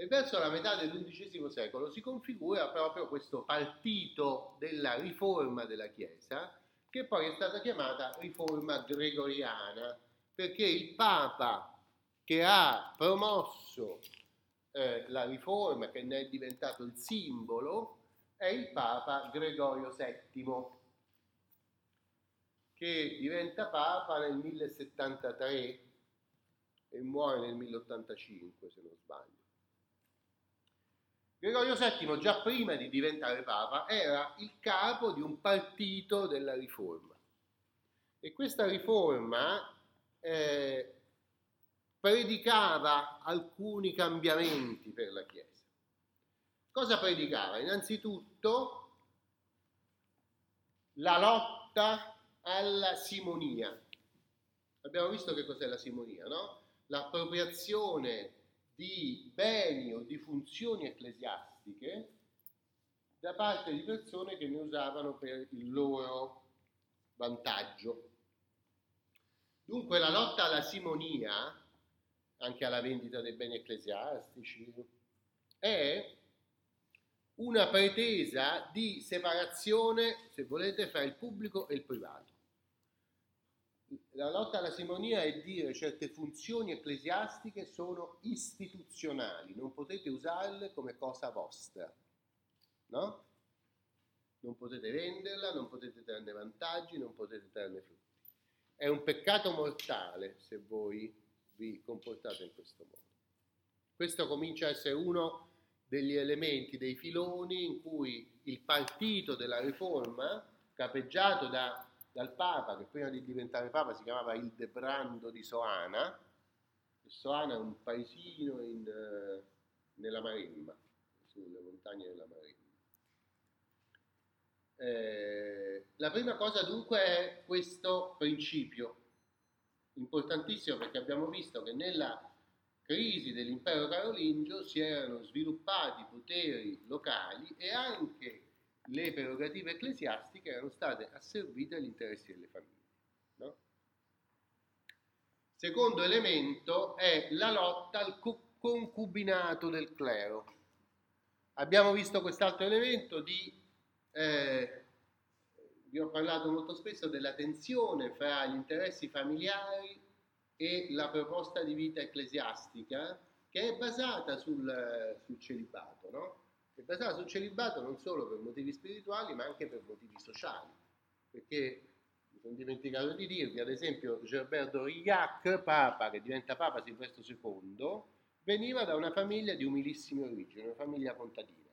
E verso la metà dell'undicesimo secolo si configura proprio questo partito della riforma della Chiesa, che poi è stata chiamata riforma gregoriana, perché il Papa che ha promosso eh, la riforma, che ne è diventato il simbolo, è il Papa Gregorio VII, che diventa Papa nel 1073 e muore nel 1085, se non sbaglio. Gregorio VII, già prima di diventare Papa, era il capo di un partito della riforma. E questa riforma eh, predicava alcuni cambiamenti per la Chiesa. Cosa predicava? Innanzitutto la lotta alla simonia. Abbiamo visto che cos'è la simonia, no? L'appropriazione di beni o di funzioni ecclesiastiche da parte di persone che ne usavano per il loro vantaggio. Dunque la lotta alla simonia, anche alla vendita dei beni ecclesiastici, è una pretesa di separazione, se volete, fra il pubblico e il privato la lotta alla simonia è dire certe funzioni ecclesiastiche sono istituzionali, non potete usarle come cosa vostra, no? Non potete venderla, non potete trarne vantaggi, non potete trarne frutti. È un peccato mortale se voi vi comportate in questo modo. Questo comincia a essere uno degli elementi, dei filoni in cui il partito della riforma, capeggiato da dal Papa, che prima di diventare Papa si chiamava Ildebrando di Soana. Soana è un paesino in, uh, nella Maremma, sulle montagne della Maremma. Eh, la prima cosa dunque è questo principio, importantissimo perché abbiamo visto che nella crisi dell'impero carolingio si erano sviluppati poteri locali e anche le prerogative ecclesiastiche erano state asservite agli interessi delle famiglie. No? Secondo elemento è la lotta al concubinato del clero. Abbiamo visto quest'altro elemento di, eh, vi ho parlato molto spesso della tensione fra gli interessi familiari e la proposta di vita ecclesiastica che è basata sul, sul celibato, no? È basata sul celibato non solo per motivi spirituali ma anche per motivi sociali, perché mi sono dimenticato di dirvi, ad esempio Gerberto Rigac, Papa, che diventa Papa Silvestro II, veniva da una famiglia di umilissime origini, una famiglia contadina.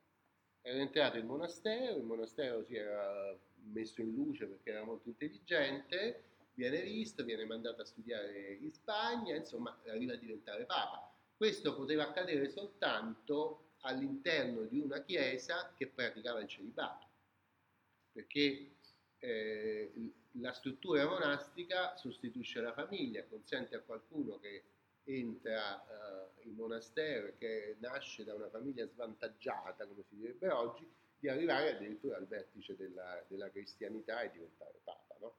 Era entrato in monastero, il monastero si era messo in luce perché era molto intelligente, viene visto, viene mandato a studiare in Spagna, insomma arriva a diventare Papa. Questo poteva accadere soltanto all'interno di una chiesa che praticava il celibato, perché eh, la struttura monastica sostituisce la famiglia, consente a qualcuno che entra eh, in monastero e che nasce da una famiglia svantaggiata, come si direbbe oggi, di arrivare addirittura al vertice della, della cristianità e diventare papa. No?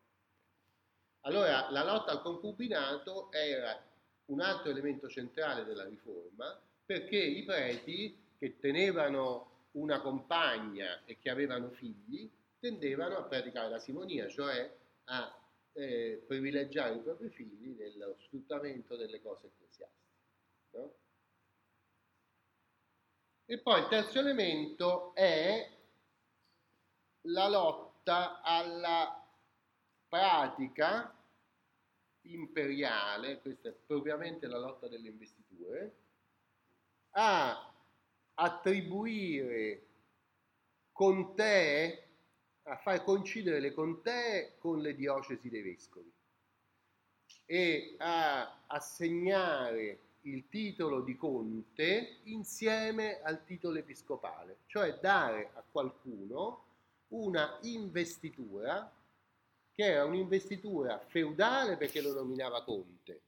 Allora la lotta al concubinato era un altro elemento centrale della riforma perché i preti che tenevano una compagna e che avevano figli tendevano a praticare la simonia, cioè a eh, privilegiare i propri figli nello sfruttamento delle cose ecclesiastiche. No? E poi il terzo elemento è la lotta alla pratica imperiale, questa è propriamente la lotta delle investiture, a attribuire contee, a far coincidere le contee con le diocesi dei vescovi. E a assegnare il titolo di conte insieme al titolo episcopale, cioè dare a qualcuno una investitura che era un'investitura feudale perché lo nominava conte,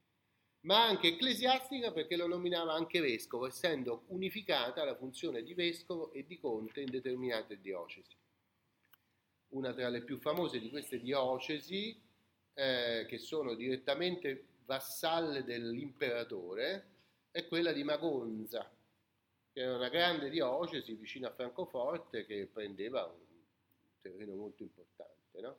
ma anche ecclesiastica perché lo nominava anche vescovo, essendo unificata la funzione di vescovo e di conte in determinate diocesi. Una tra le più famose di queste diocesi, eh, che sono direttamente vassalle dell'imperatore, è quella di Magonza. che era una grande diocesi vicino a Francoforte che prendeva un terreno molto importante. No?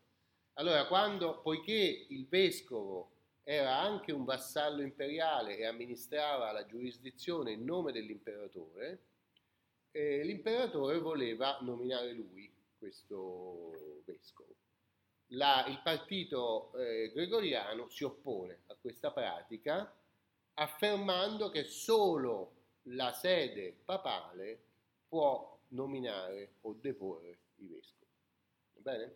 Allora, quando, poiché il vescovo era anche un vassallo imperiale e amministrava la giurisdizione in nome dell'imperatore, l'imperatore voleva nominare lui questo vescovo. La, il partito eh, gregoriano si oppone a questa pratica affermando che solo la sede papale può nominare o deporre i vescovi. Va bene?